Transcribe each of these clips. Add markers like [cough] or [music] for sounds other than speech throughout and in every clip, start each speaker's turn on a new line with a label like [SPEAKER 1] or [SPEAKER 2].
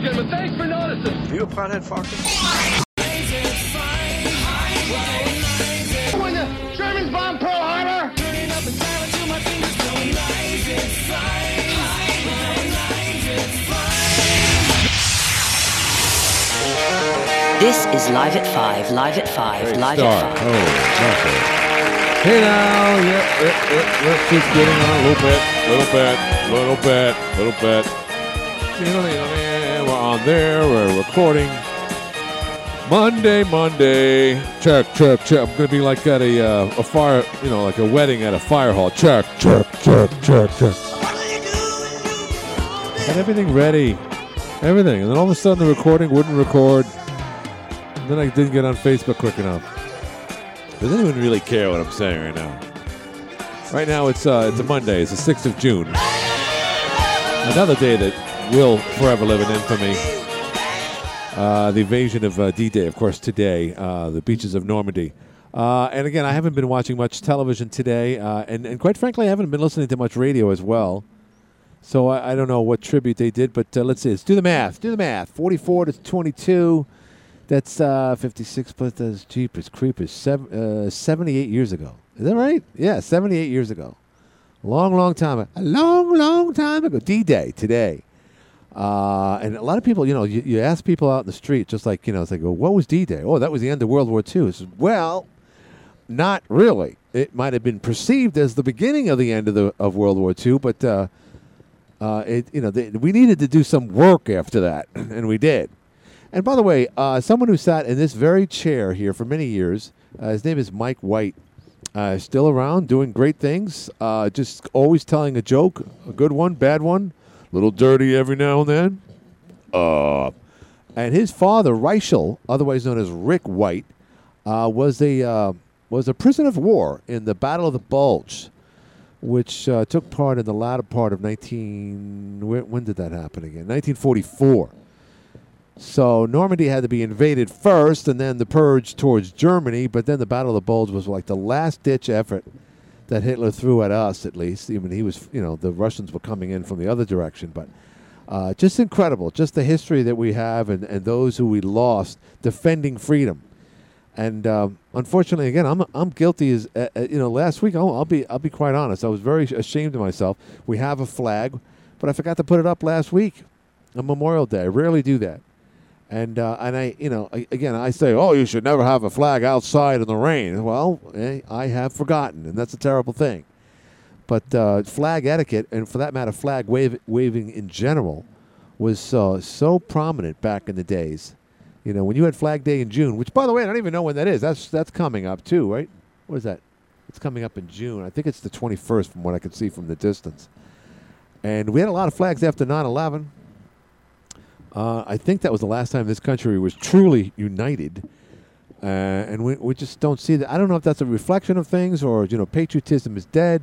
[SPEAKER 1] weekend, but thanks for noticing.
[SPEAKER 2] You a pothead, Fox?
[SPEAKER 1] When the Germans bomb Pearl Harbor.
[SPEAKER 3] This is Live at 5, Live at 5, Live
[SPEAKER 4] Start.
[SPEAKER 3] at 5.
[SPEAKER 4] Oh, nothing. Hey now, yep, yep, yep, let's just getting on a little bit, little bit, little bit, little bit. We're on there, we're recording. Monday, Monday. Check, check, check. I'm gonna be like at a uh, a fire, you know, like a wedding at a fire hall. Check, check, check, check, check. Got everything ready, everything, and then all of a sudden the recording wouldn't record. And then I didn't get on Facebook quick enough. Does anyone really care what I'm saying right now? Right now it's uh, it's a Monday. It's the sixth of June. Another day that will forever live in infamy. Uh, the invasion of uh, D-Day, of course, today, uh, the beaches of Normandy. Uh, and again, I haven't been watching much television today, uh, and, and quite frankly, I haven't been listening to much radio as well. So I, I don't know what tribute they did, but uh, let's see. Let's do the math. Do the math. 44 to 22. That's uh, 56 plus those Jeepers Creepers. Seven, uh, 78 years ago. Is that right? Yeah, 78 years ago. Long, long time. A long, long time ago. D-Day today. Uh, and a lot of people, you know, you, you ask people out in the street, just like, you know, like, well, what was D-Day? Oh, that was the end of World War II. Says, well, not really. It might have been perceived as the beginning of the end of the of World War II, but uh, uh, it, you know, they, we needed to do some work after that, [clears throat] and we did. And by the way, uh, someone who sat in this very chair here for many years, uh, his name is Mike White. Uh, still around, doing great things. Just always telling a joke, a good one, bad one, little dirty every now and then. Uh, and his father, Reichel, otherwise known as Rick White, uh, was a uh, was a prisoner of war in the Battle of the Bulge, which uh, took part in the latter part of 19. When, when did that happen again? 1944. So Normandy had to be invaded first, and then the purge towards Germany. But then the Battle of the Bulge was like the last ditch effort that Hitler threw at us, at least. Mean, he was, you know, the Russians were coming in from the other direction, but uh, just incredible, just the history that we have and, and those who we lost defending freedom. And um, unfortunately, again, I'm I'm guilty as uh, uh, you know. Last week, I'll, I'll be I'll be quite honest. I was very ashamed of myself. We have a flag, but I forgot to put it up last week on Memorial Day. I rarely do that. And uh, and I you know I, again I say oh you should never have a flag outside in the rain. Well, eh, I have forgotten, and that's a terrible thing. But uh, flag etiquette, and for that matter, flag wave, waving in general, was uh, so prominent back in the days. You know, when you had Flag Day in June, which by the way I don't even know when that is. That's that's coming up too, right? What is that? It's coming up in June. I think it's the 21st from what I can see from the distance. And we had a lot of flags after 9/11. Uh, I think that was the last time this country was truly united, uh, and we, we just don't see that. I don't know if that's a reflection of things, or you know, patriotism is dead,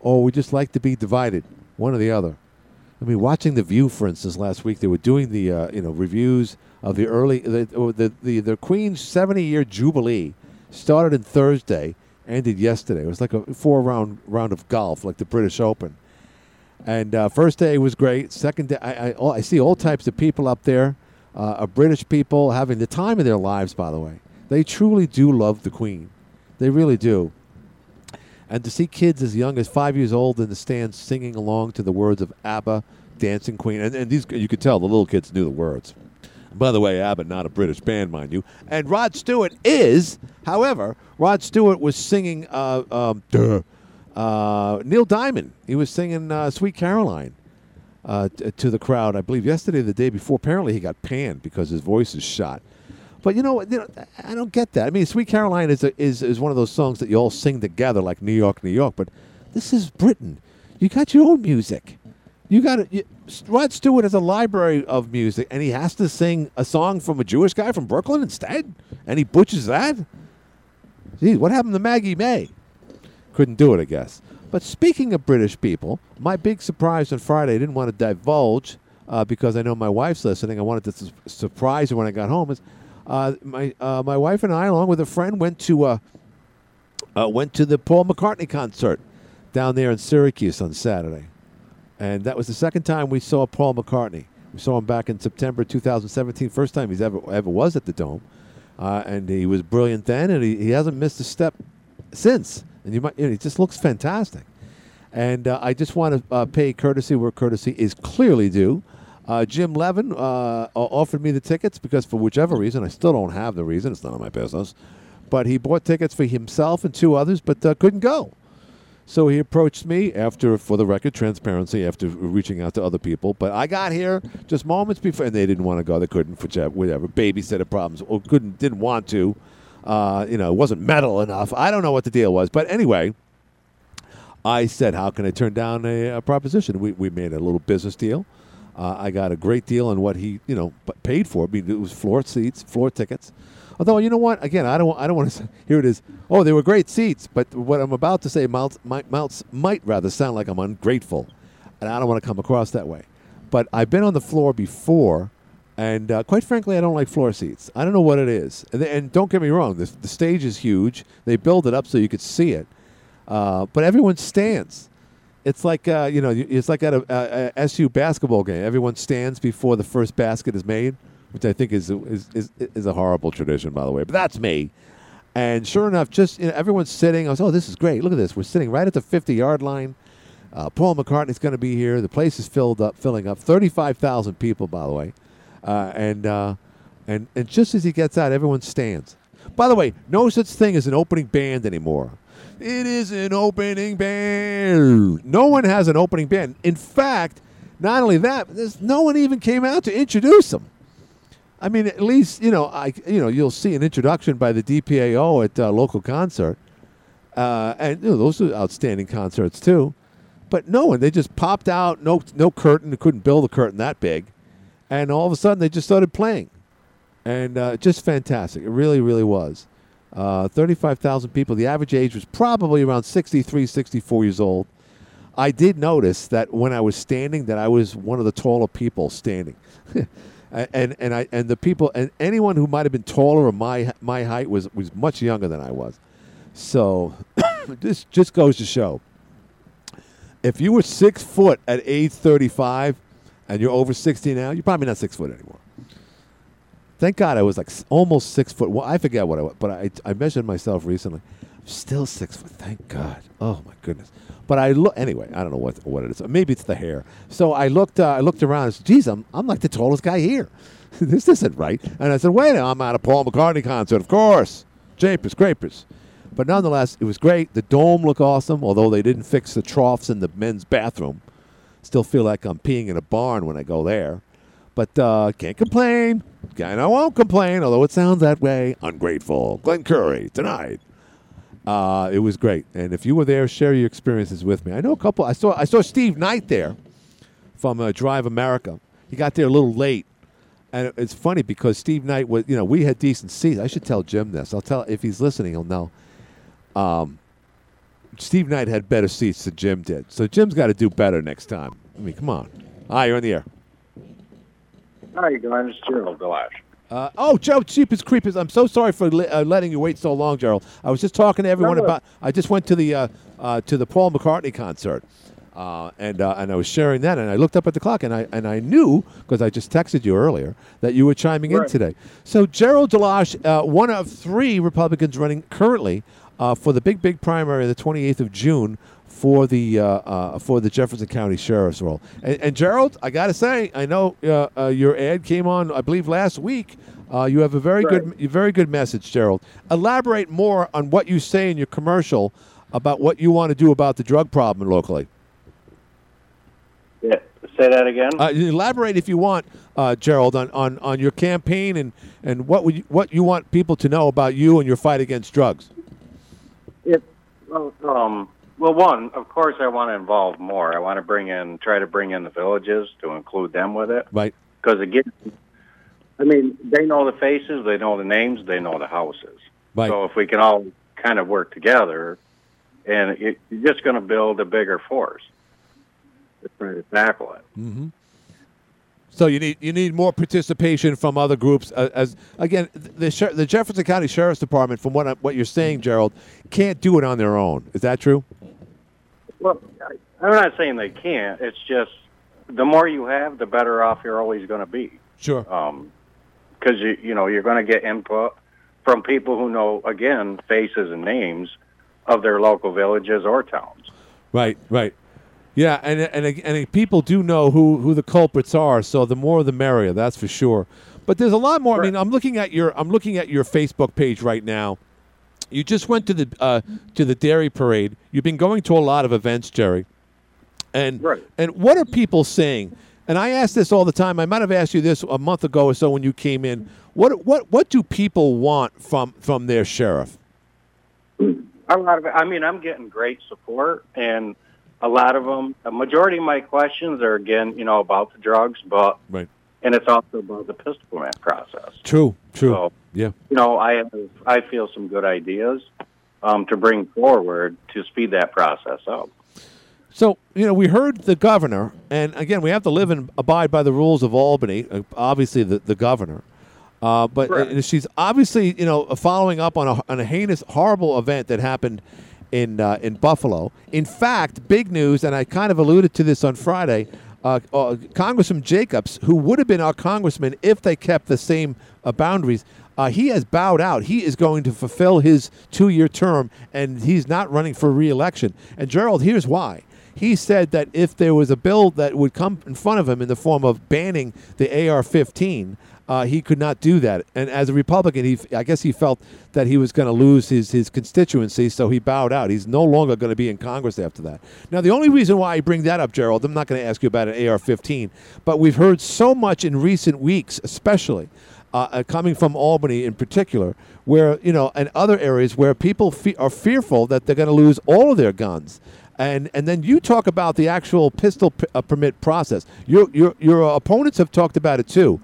[SPEAKER 4] or we just like to be divided, one or the other. I mean, watching The View, for instance, last week they were doing the uh, you know reviews of the early the the the, the Queen's seventy year jubilee started on Thursday, ended yesterday. It was like a four round round of golf, like the British Open. And uh, first day was great. Second day, I, I, I see all types of people up there, uh, British people having the time of their lives. By the way, they truly do love the Queen. They really do. And to see kids as young as five years old in the stands singing along to the words of ABBA, Dancing Queen, and, and these you could tell the little kids knew the words. By the way, ABBA, not a British band, mind you. And Rod Stewart is, however, Rod Stewart was singing uh, um, duh, uh, Neil Diamond. He was singing uh, Sweet Caroline uh, t- to the crowd, I believe, yesterday the day before. Apparently, he got panned because his voice is shot. But you know, you know, I don't get that. I mean, "Sweet Caroline" is, a, is is one of those songs that you all sing together, like "New York, New York." But this is Britain. You got your own music. You got it. Rod Stewart has a library of music, and he has to sing a song from a Jewish guy from Brooklyn instead, and he butchers that. Gee, what happened to Maggie May? Couldn't do it, I guess. But speaking of British people, my big surprise on Friday, I didn't want to divulge uh, because I know my wife's listening. I wanted to su- surprise her when I got home. Is uh, my uh, my wife and I, along with a friend, went to uh, uh, went to the Paul McCartney concert down there in Syracuse on Saturday, and that was the second time we saw Paul McCartney. We saw him back in September 2017, first time he's ever ever was at the Dome, uh, and he was brilliant then, and he, he hasn't missed a step since. And you might, he just looks fantastic. And uh, I just want to uh, pay courtesy where courtesy is clearly due. Uh, Jim Leven uh, offered me the tickets because, for whichever reason, I still don't have the reason. It's none of my business. But he bought tickets for himself and two others, but uh, couldn't go. So he approached me after, for the record, transparency, after reaching out to other people. But I got here just moments before, and they didn't want to go. They couldn't, for whatever babysitter problems, or couldn't, didn't want to. Uh, you know, wasn't metal enough. I don't know what the deal was, but anyway, I said, "How can I turn down a, a proposition?" We we made a little business deal. Uh, I got a great deal on what he, you know, paid for. I mean, it was floor seats, floor tickets. Although you know what, again, I don't, I don't want to. [laughs] Say, here it is. Oh, they were great seats, but what I'm about to say might, might, might rather sound like I'm ungrateful, and I don't want to come across that way. But I've been on the floor before, and uh, quite frankly, I don't like floor seats. I don't know what it is. And, and don't get me wrong, the, the, stage is huge. They build it up so you could see it, uh, but everyone stands. It's like uh, you know, it's like at a, a, a SU basketball game. Everyone stands before the first basket is made which I think is, is is is a horrible tradition, by the way. But that's me. And sure enough, just you know, everyone's sitting. I was, oh, this is great. Look at this. We're sitting right at the 50 yard line. Uh, Paul McCartney's going to be here. The place is filled up, filling up. 35,000 people, by the way. Uh, and uh, and and just as he gets out, everyone stands. By the way, no such thing as an opening band anymore. It is an opening band. No one has an opening band. In fact, not only that, there's no one even came out to introduce them. I mean, at least you know, I you know, you'll see an introduction by the DPAO at a local concert, uh, and you know, those are outstanding concerts too. But no one, they just popped out, no no curtain, couldn't build a curtain that big, and all of a sudden they just started playing, and uh, just fantastic. It really, really was. Uh, 35,000 people. The average age was probably around 63, 64 years old. I did notice that when I was standing, that I was one of the taller people standing. [laughs] and and I and the people and anyone who might have been taller or my my height was was much younger than I was. So [coughs] this just goes to show. If you were six foot at age thirty five, and you're over sixty now, you're probably not six foot anymore. Thank God I was like almost six foot. Well, I forget what I was, but I I measured myself recently. Still six foot. Thank God. Oh my goodness. But I look anyway. I don't know what what it is. Maybe it's the hair. So I looked. Uh, I looked around. and said, Geez, I'm I'm like the tallest guy here. [laughs] this isn't right. And I said, Wait, I'm at a Paul McCartney concert, of course. Japers, scrapers. But nonetheless, it was great. The dome looked awesome, although they didn't fix the troughs in the men's bathroom. Still feel like I'm peeing in a barn when I go there. But uh, can't complain. And I won't complain, although it sounds that way. Ungrateful. Glenn Curry tonight. Uh, it was great, and if you were there, share your experiences with me. I know a couple. I saw I saw Steve Knight there from uh, Drive America. He got there a little late, and it's funny because Steve Knight was. You know, we had decent seats. I should tell Jim this. I'll tell if he's listening. He'll know. Um, Steve Knight had better seats than Jim did, so Jim's got to do better next time. I mean, come on. Hi, you're on the air.
[SPEAKER 2] Hi, guys. Gerald DeLosh.
[SPEAKER 4] Uh, oh, Joe, cheapest creepers. I'm so sorry for li- uh, letting you wait so long, Gerald. I was just talking to everyone
[SPEAKER 2] No, no.
[SPEAKER 4] about. I just went to the uh, uh, to the Paul McCartney concert, uh, and uh, and I was sharing that, and I looked up at the clock, and I and I knew because I just texted you earlier that you were chiming in today. So Gerald DeLosh, uh, one of three Republicans running currently uh, for the big big primary, the 28th of June. For the uh, uh, for the Jefferson County Sheriff's role, and, and Gerald, I got to say, I know uh, uh, your ad came on, I believe, last week. Uh, you have a very good, very good message, Gerald. Elaborate more on what you say in your commercial about what you want to do about the drug problem locally.
[SPEAKER 2] Yeah. Say that again.
[SPEAKER 4] Uh, elaborate if you want, uh, Gerald, on, on, on your campaign and, and what would you, what you want people to know about you and your fight against drugs.
[SPEAKER 2] Well, um, well, one, of course, I want to involve more. I want to bring in, try to bring in the villages to include them with it.
[SPEAKER 4] Right.
[SPEAKER 2] Because again, I mean, they know the faces, they know the names, they know the houses.
[SPEAKER 4] Right.
[SPEAKER 2] So if we can all kind of work together, and it, you're just going to build a bigger force to try to tackle it.
[SPEAKER 4] So you need you need more participation from other groups. Uh, as again, the Sher- the Jefferson County Sheriff's Department, from what I, what you're saying, Gerald, can't do it on their own. Is that true?
[SPEAKER 2] Well, I, I'm not saying they can't. It's just the more you have, the better off you're always going to be.
[SPEAKER 4] Sure.
[SPEAKER 2] Because you you know you're going to get input from people who know again faces and names of their local villages or towns.
[SPEAKER 4] Right, right. Yeah, and and and people do know who who the culprits are, so the more the merrier. That's for sure. But there's a lot more. I mean, I'm looking at your I'm looking at your Facebook page right now. You just went to the uh, to the dairy parade. You've been going to a lot of events, Jerry. And
[SPEAKER 2] Right.
[SPEAKER 4] and what are people saying? And I ask this all the time. I might have asked you this a month ago or so when you came in. What what what do people want from from their sheriff?
[SPEAKER 2] A lot of. I mean, I'm getting great support, and a lot of them. A majority of my questions are again, you know, about the drugs, but
[SPEAKER 4] Right.
[SPEAKER 2] and it's also about the pistol permit process.
[SPEAKER 4] True. True.
[SPEAKER 2] So,
[SPEAKER 4] yeah.
[SPEAKER 2] you know, I have, I feel some good ideas um, to bring forward to speed that process up.
[SPEAKER 4] So, you know, we heard the governor, and again, we have to live and abide by the rules of Albany, uh, obviously, the, the governor. Uh, but she's obviously, you know, following up on a, on a heinous, horrible event that happened in uh, in Buffalo. In fact, big news, and I kind of alluded to this on Friday. Uh, uh, Congressman Jacobs, who would have been our congressman if they kept the same uh, boundaries, uh, he has bowed out. He is going to fulfill his two-year term, and he's not running for re-election. And Gerald, here's why he said that if there was a bill that would come in front of him in the form of banning the AR-15, uh, he could not do that. And as a Republican, he I guess he felt that he was going to lose his his constituency, so he bowed out. He's no longer going to be in Congress after that. Now, the only reason why I bring that up, Gerald, I'm not going to ask you about an AR-15, but we've heard so much in recent weeks, especially. Uh, uh, coming from Albany in particular, where you know, and other areas where people fe- are fearful that they're going to lose all of their guns, and and then you talk about the actual pistol p- uh, permit process. Your your your opponents have talked about it too.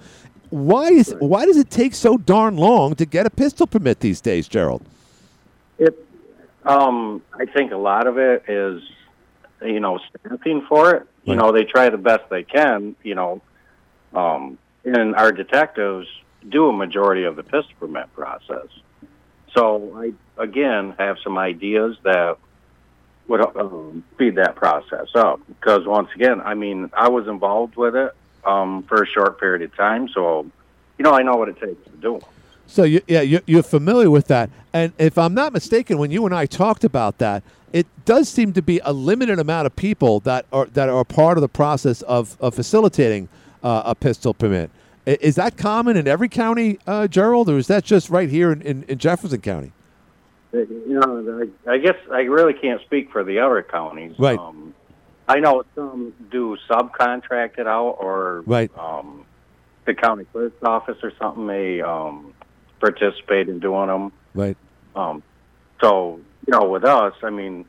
[SPEAKER 4] Why is why does it take so darn long to get a pistol permit these days, Gerald?
[SPEAKER 2] It, um, I think a lot of it is, you know, staffing for it. You
[SPEAKER 4] Right.
[SPEAKER 2] know, they try the best they can. You know, um, and our detectives do a majority of the pistol permit process. So I again have some ideas that would um, speed that process up. Because once again, I mean, I was involved with it um, for a short period of time, so you know, I know what it takes to do. 'em.
[SPEAKER 4] So you, yeah, you, you're familiar with that. And if I'm not mistaken, when you and I talked about that, it does seem to be a limited amount of people that are that are part of the process of, of facilitating uh, a pistol permit. Is that common in every county, uh, Gerald, or is that just right here in, in, in Jefferson County?
[SPEAKER 2] You know, I, I guess I really can't speak for the other counties.
[SPEAKER 4] Right.
[SPEAKER 2] Um, I know some do subcontract it out, or
[SPEAKER 4] Right.
[SPEAKER 2] um, the county clerk's office or something may um, participate in doing them.
[SPEAKER 4] Right.
[SPEAKER 2] Um, so you know, with us, I mean,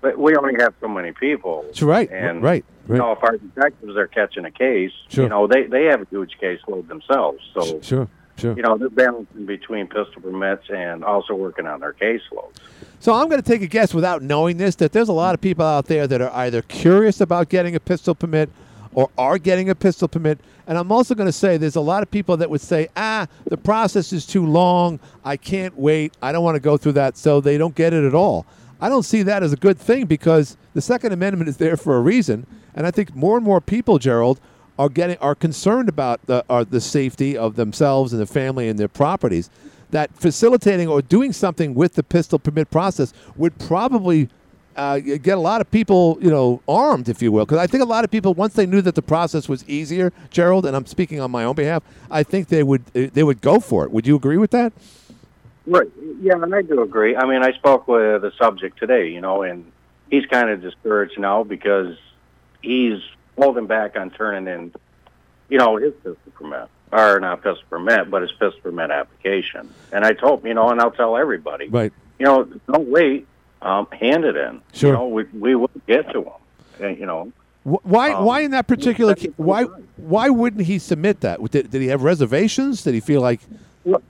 [SPEAKER 2] but we only have so many people.
[SPEAKER 4] That's right.
[SPEAKER 2] And
[SPEAKER 4] right.
[SPEAKER 2] you know, if our detectives are catching a case,
[SPEAKER 4] Sure.
[SPEAKER 2] you know, they they have a huge caseload themselves. So
[SPEAKER 4] Sure. Sure.
[SPEAKER 2] you know, they're balancing between pistol permits and also working on their caseloads.
[SPEAKER 4] So I'm going to take a guess without knowing this that there's a lot of people out there that are either curious about getting a pistol permit or are getting a pistol permit. And I'm also going to say there's a lot of people that would say, ah, the process is too long. I can't wait. I don't want to go through that. So they don't get it at all. I don't see that as a good thing because the Second Amendment is there for a reason. And I think more and more people, Gerald, are getting are concerned about the are the safety of themselves and their family and their properties. That facilitating or doing something with the pistol permit process would probably uh, get a lot of people, you know, armed, if you will. Because I think a lot of people, once they knew that the process was easier, Gerald, and I'm speaking on my own behalf, I think they would they would go for it. Would you agree with that?
[SPEAKER 2] Right. Yeah, and I do agree. I mean, I spoke with the subject today, you know, and he's kind of discouraged now because he's holding back on turning in, you know, his pistol permit. Or not pistol permit, but his pistol permit application. And I told you know, and I'll tell everybody,
[SPEAKER 4] Right.
[SPEAKER 2] you know, don't wait. Um, hand it in.
[SPEAKER 4] Sure.
[SPEAKER 2] You know, we, we will get to him. And, you know,
[SPEAKER 4] Why?
[SPEAKER 2] Um,
[SPEAKER 4] why in that particular?
[SPEAKER 2] that's
[SPEAKER 4] ca- Why? Why wouldn't he submit that? Did, did he have reservations? Did he feel like?
[SPEAKER 2] Well,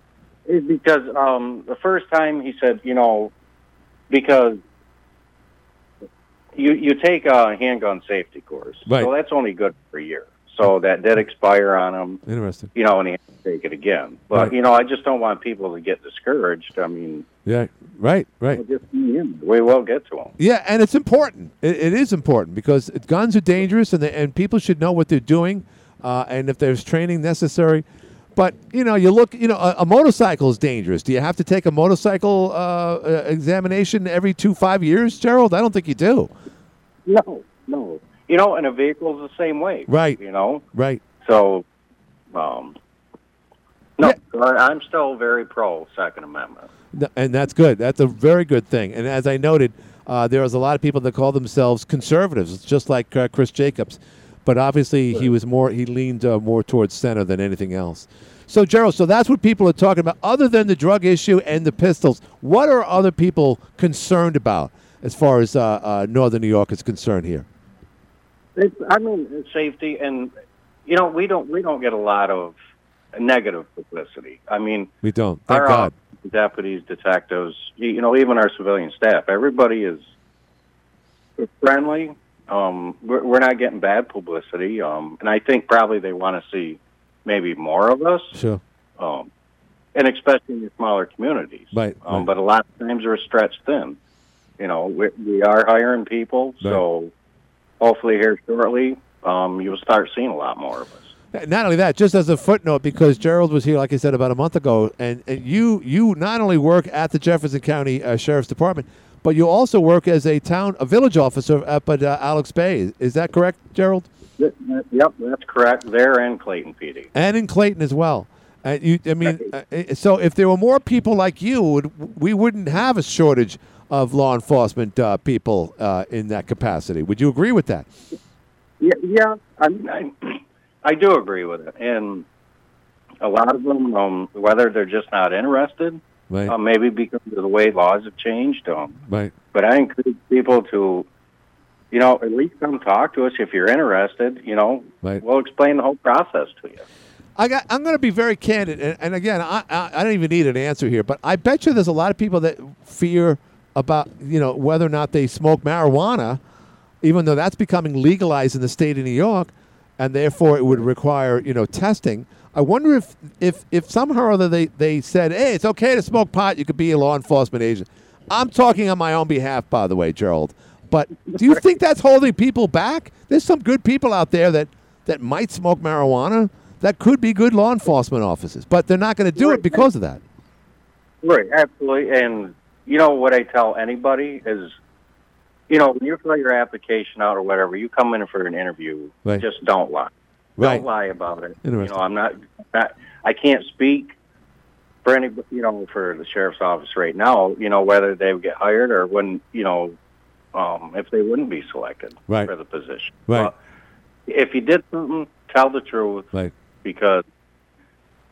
[SPEAKER 2] it's because um, the first time he said, you know, because you you take a handgun safety course,
[SPEAKER 4] Right.
[SPEAKER 2] so that's only good for a year. So that did expire on him,
[SPEAKER 4] Interesting.
[SPEAKER 2] you know, and he had to take it again. But
[SPEAKER 4] Right.
[SPEAKER 2] you know, I just don't want people to get discouraged. I mean,
[SPEAKER 4] Yeah. Right. Right.
[SPEAKER 2] we'll just we will get to them.
[SPEAKER 4] Yeah, and it's important. It, it is important because guns are dangerous, and they, and people should know what they're doing, uh, and if there's training necessary. But you know, you look. You know, a, a motorcycle is dangerous. Do you have to take a motorcycle uh, uh, examination every two five years, Gerald? I don't think you do.
[SPEAKER 2] No, no. You know, and a vehicle is the same way.
[SPEAKER 4] Right.
[SPEAKER 2] You know,
[SPEAKER 4] Right.
[SPEAKER 2] so um, no,
[SPEAKER 4] Yeah.
[SPEAKER 2] I'm still very pro Second Amendment.
[SPEAKER 4] No, and that's good. That's a very good thing. And as I noted, uh, there was a lot of people that call themselves conservatives, just like uh, Chris Jacobs. But obviously, he was more. He leaned uh, more towards center than anything else. So, Gerald, so that's what people are talking about. Other than the drug issue and the pistols, what are other people concerned about as far as uh, uh, Northern New York is concerned here?
[SPEAKER 2] It's, I mean, safety, and you know, we don't we don't get a lot of negative publicity. I mean,
[SPEAKER 4] We don't. Thank
[SPEAKER 2] our
[SPEAKER 4] God.
[SPEAKER 2] deputies, detectives, you know, even our civilian staff, everybody is friendly. Um, we're, we're not getting bad publicity, um, and I think probably they want to see maybe more of us,
[SPEAKER 4] Sure.
[SPEAKER 2] um, and especially in the smaller communities.
[SPEAKER 4] Right,
[SPEAKER 2] Um,
[SPEAKER 4] right.
[SPEAKER 2] But a lot of times we're stretched thin. You know, we, we are hiring people, so hopefully here shortly, um, you'll start seeing a lot more of us.
[SPEAKER 4] Not only that, just as a footnote, because Gerald was here, like I said, about a month ago, and, and you you not only work at the Jefferson County uh, Sheriff's Department, but you also work as a town, a village officer up at uh, Alex Bay. Is that correct, Gerald?
[SPEAKER 2] Yep, that's correct. There and Clayton PD.
[SPEAKER 4] And in Clayton as well. Uh, you, I mean, uh, so if there were more people like you, would, we wouldn't have a shortage of law enforcement uh, people uh, in that capacity. Would you agree with that?
[SPEAKER 2] Yeah, yeah. I mean, I, I do agree with it, and a lot of them, um, whether they're just not interested,
[SPEAKER 4] Right.
[SPEAKER 2] uh, maybe because of the way laws have changed. Um,
[SPEAKER 4] right.
[SPEAKER 2] but I encourage people to, you know, at least come talk to us if you're interested. You know,
[SPEAKER 4] Right.
[SPEAKER 2] we'll explain the whole process to you.
[SPEAKER 4] I got, I'm going to be very candid, and, and again, I, I, I don't even need an answer here, but I bet you there's a lot of people that fear about you know whether or not they smoke marijuana, even though that's becoming legalized in the state of New York, and therefore it would require you know testing. I wonder if if if somehow or other they, they said, hey, it's okay to smoke pot, you could be a law enforcement agent. I'm talking on my own behalf, by the way, Gerald. But do you think that's holding people back? There's some good people out there that, that might smoke marijuana that could be good law enforcement officers, but they're not going to do it because of that.
[SPEAKER 2] Right, absolutely. And you know what I tell anybody is, you know, when you fill your application out or whatever, you come in for an interview,
[SPEAKER 4] Right.
[SPEAKER 2] just don't lie.
[SPEAKER 4] Right.
[SPEAKER 2] Don't lie about it. You know, I'm not, not. I can't speak for any, you know, for the sheriff's office right now. You know, whether they would get hired or when, you know, um, if they wouldn't be selected
[SPEAKER 4] Right.
[SPEAKER 2] for the position.
[SPEAKER 4] Right.
[SPEAKER 2] But if you did something, tell the truth
[SPEAKER 4] Right.
[SPEAKER 2] because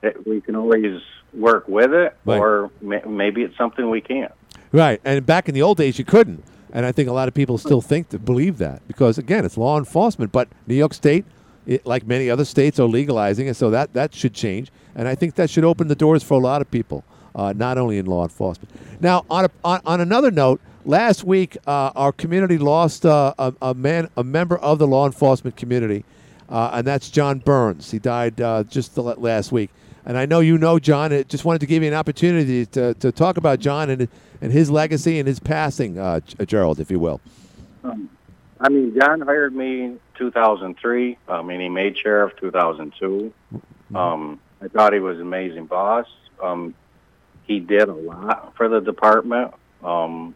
[SPEAKER 2] it, we can always work with it,
[SPEAKER 4] Right.
[SPEAKER 2] or may, maybe it's something we can't.
[SPEAKER 4] Right. And back in the old days, you couldn't. And I think a lot of people still think to believe that because, again, it's law enforcement. But New York State, it, like many other states, are legalizing it, so that, that should change. And I think that should open the doors for a lot of people, uh, not only in law enforcement. Now, on, a, on, on another note, last week uh, our community lost uh, a, a man, a member of the law enforcement community, uh, and that's John Burns. He died uh, just last week. And I know you know John. I just wanted to give you an opportunity to, to talk about John and, and his legacy and his passing, uh, Gerald, if you will.
[SPEAKER 2] I mean, John hired me in 2003. I mean, he made sheriff 2002. Um, I thought he was an amazing boss. Um, he did a lot for the department. Um,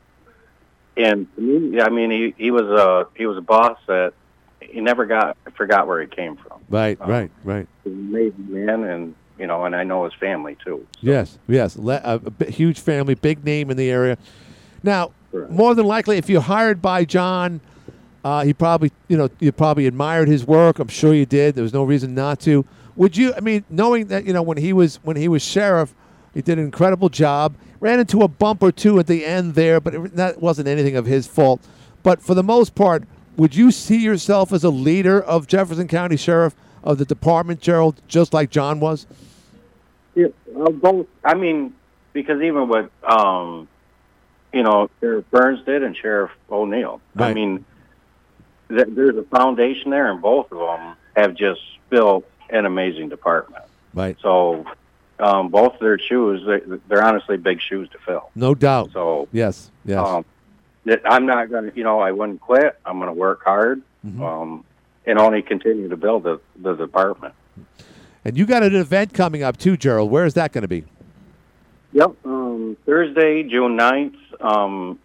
[SPEAKER 2] and to me, I mean, he, he was a he was a boss that he never got forgot where he came from.
[SPEAKER 4] Right,
[SPEAKER 2] Um,
[SPEAKER 4] right, right.
[SPEAKER 2] He's an amazing man, and you know, and I know his family too.
[SPEAKER 4] Yes, yes. Le- a, a huge family, big name in the area. Now,
[SPEAKER 2] Correct.
[SPEAKER 4] more than likely, if you're hired by John, uh, he probably, you know, you probably admired his work. I'm sure you did. There was no reason not to. Would you? I mean, knowing that you know when he was when he was sheriff, he did an incredible job. Ran into a bump or two at the end there, but it, that wasn't anything of his fault. But for the most part, would you see yourself as a leader of Jefferson County Sheriff of the department, Gerald, just like John was?
[SPEAKER 2] Yeah, both. I mean, because even what um, you know, Sheriff Burns did and Sheriff O'Neill.
[SPEAKER 4] Right.
[SPEAKER 2] I mean, th- there's a foundation there, and both of them have just built an amazing department.
[SPEAKER 4] Right.
[SPEAKER 2] So um, both their shoes, they, they're honestly big shoes to fill.
[SPEAKER 4] No doubt.
[SPEAKER 2] So
[SPEAKER 4] Yes. Yes.
[SPEAKER 2] um, that I'm not going to, you know, I wouldn't quit. I'm going to work hard
[SPEAKER 4] Mm-hmm.
[SPEAKER 2] um, and only continue to build the, the department.
[SPEAKER 4] and you got an event coming up too, Gerald. Where is that going to be?
[SPEAKER 2] Yep. Um, Thursday, June 9th, um,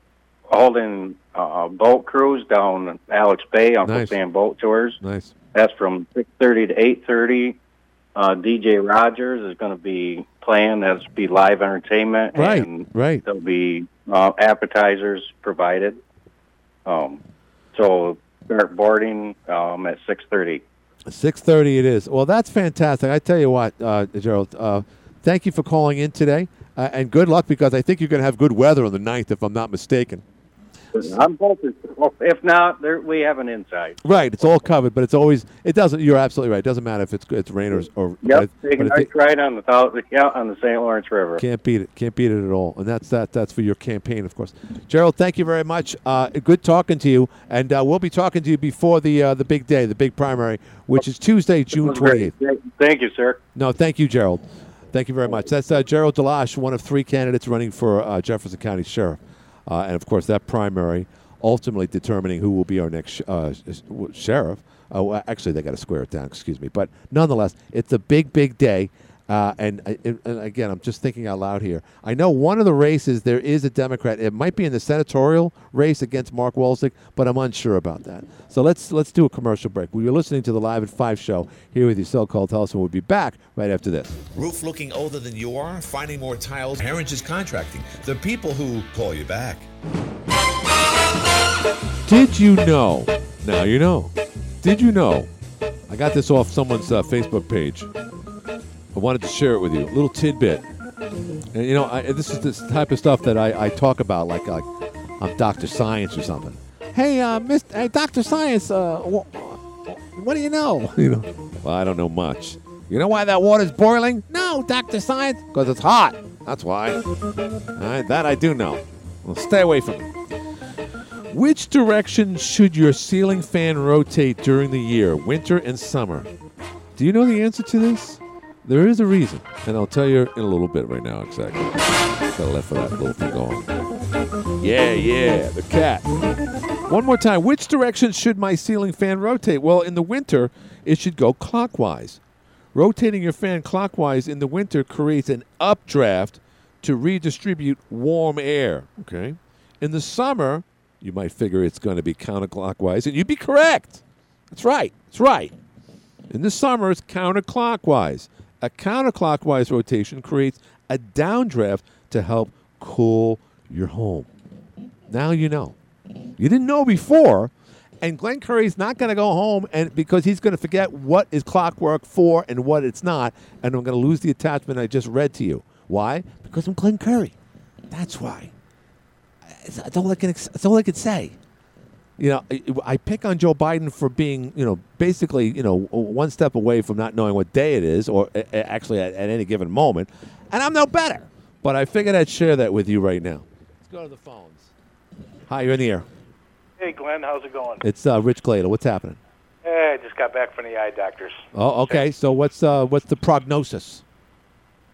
[SPEAKER 2] holding uh, boat cruise down Alex Bay, Uncle
[SPEAKER 4] Nice.
[SPEAKER 2] Sam Boat Tours.
[SPEAKER 4] Nice.
[SPEAKER 2] That's from 6:30 to 8:30. Uh, DJ Rogers is going to be playing. That's be live entertainment.
[SPEAKER 4] Right.
[SPEAKER 2] And
[SPEAKER 4] Right.
[SPEAKER 2] there'll be uh, appetizers provided. Um, so start boarding um, at 6:30.
[SPEAKER 4] Six thirty. It is. Well, that's fantastic. I tell you what, uh, Gerald. Uh, thank you for calling in today, uh, and good luck because I think you're going to have good weather on the 9th, if I'm not mistaken.
[SPEAKER 2] I'm hoping. so. If not, there, we have an inside.
[SPEAKER 4] Right. It's all covered, but it's always. It doesn't. You're absolutely right. It doesn't matter if it's it's rain or. or
[SPEAKER 2] Yep,
[SPEAKER 4] I think-
[SPEAKER 2] nice on the yeah on the St. Lawrence River.
[SPEAKER 4] Can't beat it. Can't beat it at all. And that's that. That's for your campaign, of course. Gerald, thank you very much. Uh, good talking to you, and uh, we'll be talking to you before the uh, the big day, the big primary, which is Tuesday, June
[SPEAKER 2] That was
[SPEAKER 4] twenty
[SPEAKER 2] Thank- Thank you, sir.
[SPEAKER 4] No, thank you, Gerald. Thank you very much. That's uh, Gerald DeLosh, one of three candidates running for uh, Jefferson County Sheriff, uh, and of course that primary ultimately determining who will be our next sh- uh, sheriff. Uh, well, actually, they got to square it down. Excuse me, but nonetheless, it's a big, big day. Uh, and, and again, I'm just thinking out loud here. I know one of the races there is a Democrat. It might be in the senatorial race against Mark Walczyk, but I'm unsure about that. So let's let's do a commercial break. We are listening to the Live at Five show here with your so-called Telson. We'll be back right after this.
[SPEAKER 5] Roof looking older than you are? Finding more tiles? Heritage Contracting. The people who call you back.
[SPEAKER 4] Did you know? Now you know. Did you know? I got this off someone's uh, Facebook page. I wanted to share it with you. A little tidbit. And you know, I, this is this type of stuff that I, I talk about, like like I'm Doctor Science or something. Hey, uh, Mr. Hey, Doctor Science. Uh, wh- what do you know? [laughs] You know. Well, I don't know much. You know why that water's boiling? No, Doctor Science. Because it's hot. That's why. All right, that I do know. Well, stay away from it. Which direction should your ceiling fan rotate during the year, winter and summer? Do you know the answer to this? There is a reason, and I'll tell you in a little bit right now exactly. Gotta let for that little thing going. Yeah, yeah, the cat. One more time. Which direction should my ceiling fan rotate? Well, in the winter, it should go clockwise. Rotating your fan clockwise in the winter creates an updraft to redistribute warm air. Okay. In the summer, you might figure it's going to be counterclockwise, and you'd be correct. That's right. That's right. In the summer, it's counterclockwise. A counterclockwise rotation creates a downdraft to help cool your home. Now you know. You didn't know before, and Glenn Curry's not going to go home and because he's going to forget what is clockwork for and what it's not, and I'm going to lose the attachment I just read to you. Why? Because I'm Glenn Curry. That's why. That's all I can. That's all I can say. You know, I, I pick on Joe Biden for being, you know, basically, you know, one step away from not knowing what day it is, or actually at, at any given moment, and I'm no better. But I figured I'd share that with you right now. Let's go to the phones. Hi, you're in the air.
[SPEAKER 6] Hey, Glenn, how's it going?
[SPEAKER 4] It's uh, Rich Gladle. What's happening?
[SPEAKER 6] Hey, I just got back from the eye doctors.
[SPEAKER 4] Oh, okay. So what's uh, what's the prognosis?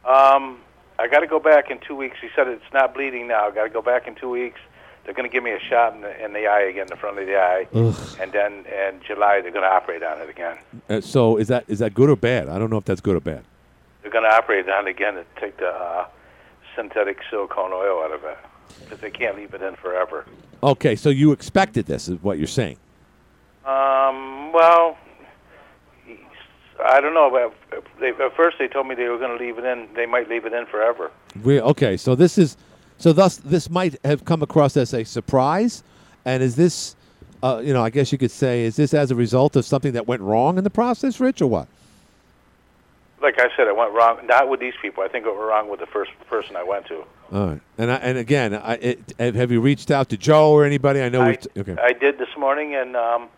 [SPEAKER 6] Um, I got to go back in two weeks. He said it's not bleeding now. I got to go back in two weeks. They're going to give me a shot in the, in the eye again, in the front of the eye,
[SPEAKER 4] Ugh.
[SPEAKER 6] and then in July they're going to operate on it again.
[SPEAKER 4] Uh, so is that is that good or bad? I don't know if that's good or bad.
[SPEAKER 6] They're going to operate on it again to take the uh, synthetic silicone oil out of it because they can't leave it in forever.
[SPEAKER 4] Okay, so you expected this, is what you're saying.
[SPEAKER 6] Um, well, I don't know. But at first they told me they were going to leave it in. They might leave it in forever.
[SPEAKER 4] We, okay, so this is so thus this might have come across as a surprise, and is this, uh, you know, I guess you could say, is this as a result of something that went wrong in the process, Rich, or what?
[SPEAKER 6] Like I said, it went wrong. Not with these people. I think it went wrong with the first person I went to.
[SPEAKER 4] All right, and I, and again, I, it, have you reached out to Joe or anybody? I know.
[SPEAKER 6] I,
[SPEAKER 4] we okay.
[SPEAKER 6] I did this morning, and um,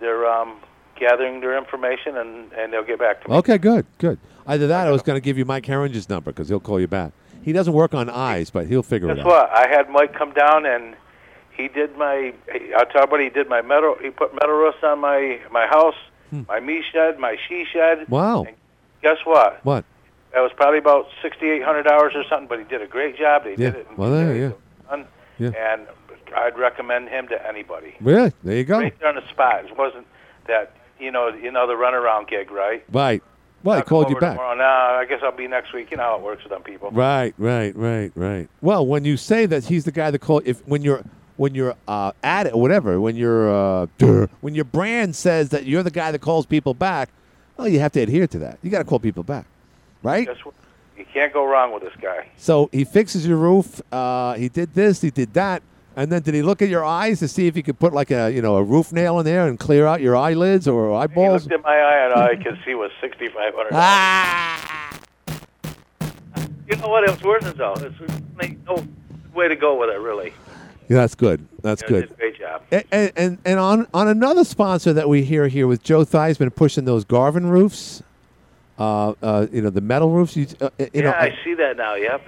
[SPEAKER 6] they're um, gathering their information, and, and they'll get back to me.
[SPEAKER 4] Okay, good, good. Either that, I was going to give you Mike Herringer's number because he'll call you back. He doesn't work on eyes, but he'll figure
[SPEAKER 6] Guess
[SPEAKER 4] it out.
[SPEAKER 6] Guess what? I had Mike come down, and he did my. I'll tell you what he did. My metal. He put metal roofs on my my house, my me shed, my she shed.
[SPEAKER 4] Hmm. Wow.
[SPEAKER 6] And guess what?
[SPEAKER 4] What?
[SPEAKER 6] That was probably about sixty-eight hundred hours or something, but he did a great job. They
[SPEAKER 4] Yeah.
[SPEAKER 6] did it. in
[SPEAKER 4] Well, there, yeah. Yeah.
[SPEAKER 6] And I'd recommend him to anybody.
[SPEAKER 4] Really? there you go.
[SPEAKER 6] Right there on the spot. It wasn't that you know you know the runaround gig, right?
[SPEAKER 4] Right. Well,
[SPEAKER 6] come
[SPEAKER 4] called you back.
[SPEAKER 6] Tomorrow. No, I guess I'll be next week. You know how it works with them people.
[SPEAKER 4] Right, right, right, right. Well, when you say that he's the guy that call if when you're when you're uh, at it or whatever, when you're uh, [clears throat] when your brand says that you're the guy that calls people back, well, you have to adhere to that. You got to call people back, right?
[SPEAKER 6] Guess what? You can't go wrong with this guy.
[SPEAKER 4] So he fixes your roof. Uh, he did this. He did that. And then did he look at your eyes to see if he could put like a you know a roof nail in there and clear out your eyelids or eyeballs?
[SPEAKER 6] He looked at my eye and all I could see was sixty-five hundred.
[SPEAKER 4] Ah!
[SPEAKER 6] You know what? It was worth it though. It's no way to go with it, really.
[SPEAKER 4] Yeah, that's good. That's
[SPEAKER 6] You know,
[SPEAKER 4] good.
[SPEAKER 6] Did a great job.
[SPEAKER 4] And, and and on on another sponsor that we hear here with Joe Theismann pushing those Garvin roofs, uh, uh, you know the metal roofs. You, uh, you
[SPEAKER 6] yeah,
[SPEAKER 4] know,
[SPEAKER 6] I see that now. Yeah,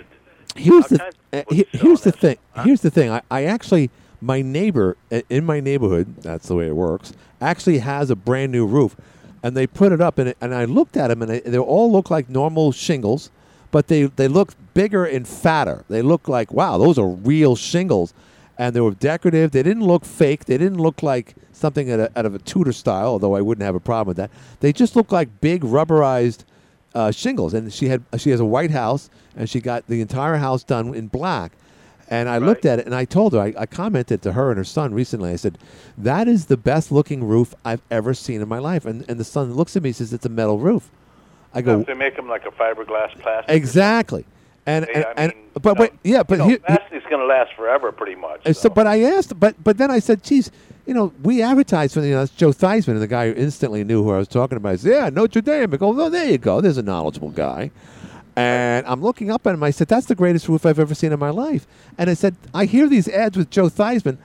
[SPEAKER 4] here's the uh, he- here's the thing. Here's the thing. I, I actually my neighbor in my neighborhood. That's the way it works. Actually has a brand new roof, and they put it up and it, and I looked at them and they, they all look like normal shingles, but they they look bigger and fatter. They look like wow, those are real shingles, and they were decorative. They didn't look fake. They didn't look like something out of, out of a Tudor style, although I wouldn't have a problem with that. They just look like big rubberized uh, shingles, and she had she has a white house, and she got the entire house done in black. And I looked at it, and I told her, I, I commented to her and her son recently. I said, "That is the best looking roof I've ever seen in my life." And and the son looks at me, and says, "It's a metal roof." I go,
[SPEAKER 6] they make them like a fiberglass plastic.
[SPEAKER 4] "Exactly." And
[SPEAKER 6] They-
[SPEAKER 4] and,
[SPEAKER 6] I
[SPEAKER 4] and
[SPEAKER 6] mean,
[SPEAKER 4] but
[SPEAKER 6] no,
[SPEAKER 4] wait, yeah, but
[SPEAKER 6] you know,
[SPEAKER 4] here,
[SPEAKER 6] plastic's going to last forever, pretty much.
[SPEAKER 4] and so, but I asked, but but then I said, "Geez, you know, we advertised for you know Joe Theismann, and the guy who instantly knew who I was talking about. I said, "Yeah, Notre Dame." I go, "Oh, there you go. There's a knowledgeable guy." And I'm looking up at him. I said, "That's the greatest roof I've ever seen in my life." And I said, "I hear these ads with Joe Theismann.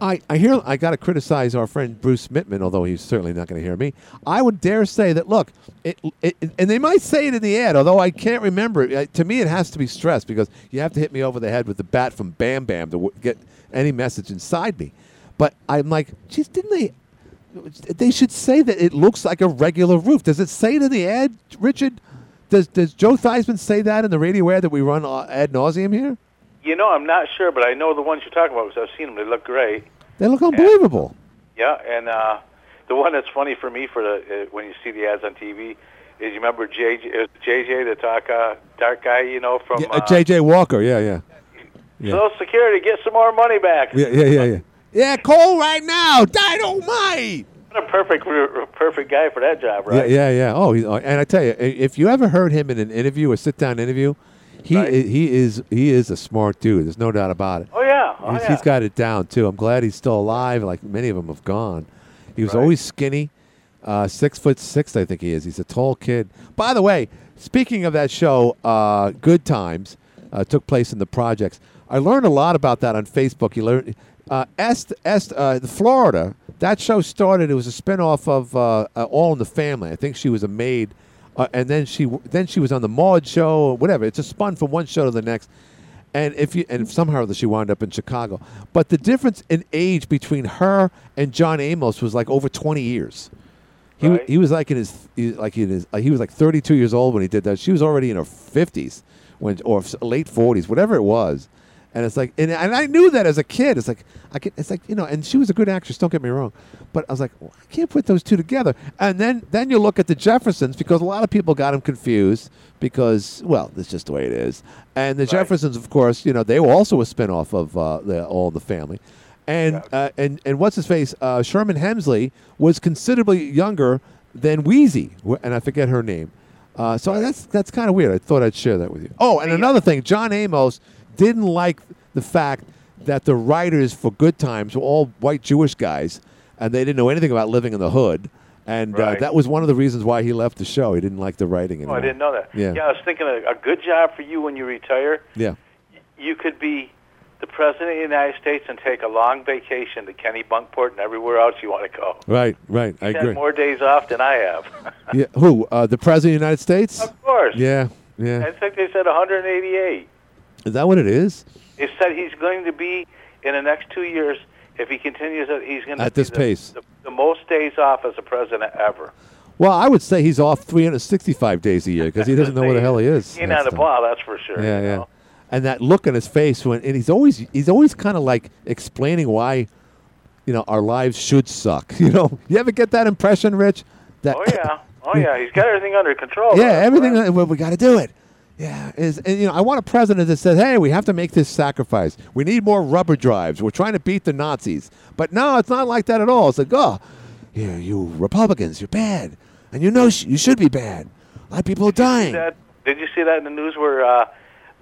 [SPEAKER 4] I, I hear I got to criticize our friend Bruce Smitman, although he's certainly not going to hear me. I would dare say that look, it, it, and they might say it in the ad, although I can't remember. it. To me, it has to be stressed because you have to hit me over the head with the bat from Bam Bam to w- get any message inside me. But I'm like, geez, didn't they? They should say that it looks like a regular roof. Does it say it in the ad, Richard? Does Does Joe Theismann say that in the radio ad that we run uh, ad nauseum here?
[SPEAKER 6] You know, I'm not sure, but I know the ones you're talking about because I've seen them. They look great.
[SPEAKER 4] They look unbelievable.
[SPEAKER 6] Yeah, and uh, the one that's funny for me for the uh, when you see the ads on TV is you remember JJ, it was JJ the talk uh, dark guy, you know from
[SPEAKER 4] Yeah,
[SPEAKER 6] uh,
[SPEAKER 4] uh, J.J. Walker. Yeah, yeah. yeah.
[SPEAKER 6] Social Security, get some more money back.
[SPEAKER 4] Yeah, yeah, yeah, yeah. Yeah, call right now. Dynamite.
[SPEAKER 6] What a perfect perfect guy for that job, right?
[SPEAKER 4] Yeah, yeah, yeah. Oh, he's, uh, and I tell you, if you ever heard him in an interview, a sit-down interview, he
[SPEAKER 6] Right.
[SPEAKER 4] i- he is he is a smart dude. There's no doubt about it.
[SPEAKER 6] Oh yeah, oh
[SPEAKER 4] he's,
[SPEAKER 6] yeah.
[SPEAKER 4] he's got it down too. I'm glad he's still alive. Like many of them have gone. He was
[SPEAKER 6] Right.
[SPEAKER 4] always skinny, uh, six foot six, I think he is. He's a tall kid. By the way, speaking of that show, uh, Good Times uh, took place in the projects. I learned a lot about that on Facebook. You learn uh, Est Est uh, Florida. That show started. It was a spinoff of uh, uh, All in the Family. I think she was a maid, uh, and then she then she was on the Maude show or whatever. It's just spun from one show to the next. And if you and somehow she wound up in Chicago, but the difference in age between her and John Amos was like over twenty years. He,
[SPEAKER 6] Right.
[SPEAKER 4] he was like in his he, like in his uh, he was like thirty two years old when he did that. She was already in her fifties when or late forties, whatever it was. And it's like, and, and I knew that as a kid. It's like I can, it's like you know, and she was a good actress. Don't get me wrong, but I was like, well, I can't put those two together. And then then you look at the Jeffersons because a lot of people got them confused because well, it's just the way it is. And the Jeffersons, of course, you know, they were also a spinoff of uh, the All in the Family. And uh, and and what's his face? Uh, Sherman Hemsley was considerably younger than Weezy, and I forget her name. Uh, so that's that's kind of weird. I thought I'd share that with you. Oh, and another thing, John Amos didn't like the fact that the writers for Good Times were all white Jewish guys, and they didn't know anything about living in the hood. And uh, that was one of the reasons why he left the show. He didn't like the writing
[SPEAKER 6] Oh,
[SPEAKER 4] anymore.
[SPEAKER 6] I didn't know that.
[SPEAKER 4] Yeah.
[SPEAKER 6] yeah, I was thinking a, a good job for you when you retire.
[SPEAKER 4] Yeah.
[SPEAKER 6] You could be the president of the United States and take a long vacation to Kennebunkport and everywhere else you want to go.
[SPEAKER 4] Right. Right. I
[SPEAKER 6] He's
[SPEAKER 4] agree.
[SPEAKER 6] more days off than I have.
[SPEAKER 4] Yeah. Who? Uh, the president of the United States?
[SPEAKER 6] of course.
[SPEAKER 4] Yeah. Yeah.
[SPEAKER 6] I think they said 188.
[SPEAKER 4] Is that what it is?
[SPEAKER 6] They said he's going to be in the next two years. if he continues he's going to
[SPEAKER 4] At this pace.
[SPEAKER 6] the, the most days off as a president ever.
[SPEAKER 4] Well, I would say he's off 365 days a year because he doesn't know where the hell he is.
[SPEAKER 6] He ain't
[SPEAKER 4] next
[SPEAKER 6] on the that's for sure.
[SPEAKER 4] Yeah, yeah.
[SPEAKER 6] know?
[SPEAKER 4] And that look on his face when, and he's always he's always kind of like explaining why, you know, our lives should suck. [laughs] You know, you ever get that impression, Rich? That
[SPEAKER 6] Oh yeah, oh yeah, he's got everything under control. [laughs]
[SPEAKER 4] yeah, everything. Well, we got to do it. Yeah, is and, you know, I want a president that says, "Hey, we have to make this sacrifice. We need more rubber drives. We're trying to beat the Nazis." But no, it's not like that at all. It's like, "Oh, yeah, you Republicans, you're bad, and you know sh- you should be bad. A lot of people are dying."
[SPEAKER 6] That, did you see that in the news where uh,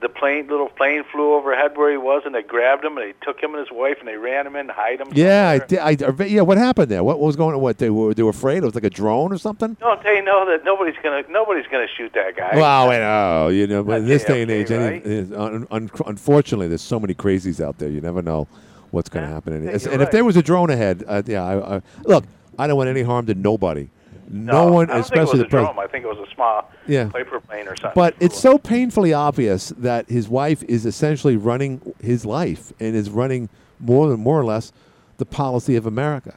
[SPEAKER 6] the plane, little plane, flew overhead where he was, and they grabbed him and they took him and his wife and they ran him in, hide him.
[SPEAKER 4] Yeah, I
[SPEAKER 6] somewhere?
[SPEAKER 4] did. I, I- yeah, what happened there? What, what was going on? What they were they were afraid it was like a drone or something?
[SPEAKER 6] Don't they know that nobody's gonna nobody's gonna shoot that guy?
[SPEAKER 4] Well, I know, you know, but in this day and age,
[SPEAKER 6] right?
[SPEAKER 4] is- un, un, unfortunately, there's so many crazies out there. You never know what's going to
[SPEAKER 6] Yeah,
[SPEAKER 4] happen. And,
[SPEAKER 6] yeah,
[SPEAKER 4] if there was a drone ahead, uh, yeah, I, I, look, I don't want any harm to nobody. No,
[SPEAKER 6] no,
[SPEAKER 4] one, especially the
[SPEAKER 6] a
[SPEAKER 4] president.
[SPEAKER 6] I think it was a small
[SPEAKER 4] Yeah.
[SPEAKER 6] Piper plane or something.
[SPEAKER 4] But it's so painfully obvious that his wife is essentially running his life and is running more than more or less the policy of America.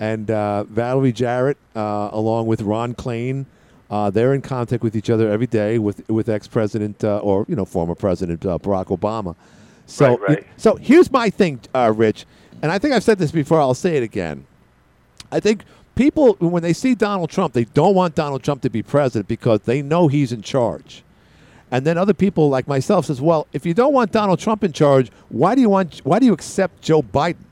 [SPEAKER 4] And uh, Valerie Jarrett, uh, along with Ron Klain, uh, they're in contact with each other every day with with ex president uh, or you know former president uh, Barack Obama. So
[SPEAKER 6] Right, right.
[SPEAKER 4] so here's my thing, uh, Rich, and I think I've said this before. I'll say it again. I think people, when they see Donald Trump, they don't want Donald Trump to be president because they know he's in charge. And then other people like myself says, well, if you don't want Donald Trump in charge, why do you want? Why do you accept Joe Biden?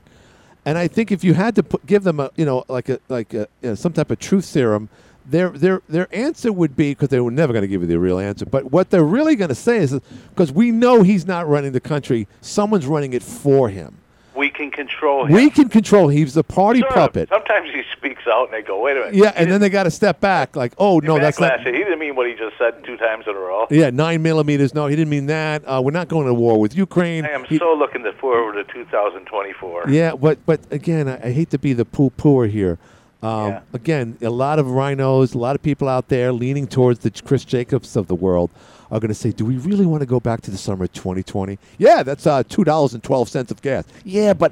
[SPEAKER 4] And I think if you had to put, give them a, you know, like a like a, you know, some type of truth serum, their their their answer would be because they were never going to give you the real answer. But what they're really going to say is because we know he's not running the country, someone's running it for him.
[SPEAKER 6] We can control him.
[SPEAKER 4] We can control. He's the party
[SPEAKER 6] Sort of.
[SPEAKER 4] puppet.
[SPEAKER 6] Sometimes he speaks out and they go, "Wait a minute."
[SPEAKER 4] Yeah, and then they got to step back, like, oh no, that's not.
[SPEAKER 6] He didn't mean what he just said two times in a row.
[SPEAKER 4] Yeah, nine millimeters. No, he didn't mean that. Uh, we're not going to war with Ukraine.
[SPEAKER 6] I am
[SPEAKER 4] He-
[SPEAKER 6] so looking forward to 2024.
[SPEAKER 4] yeah, but but again, I, I hate to be the poo pooer here. Um,
[SPEAKER 6] Yeah.
[SPEAKER 4] Again, a lot of RINOs, a lot of people out there leaning towards the Chris Jacobs of the world are going to say, "Do we really want to go back to the summer of 2020?" Yeah, that's uh, two dollars and twelve cents of gas. Yeah, but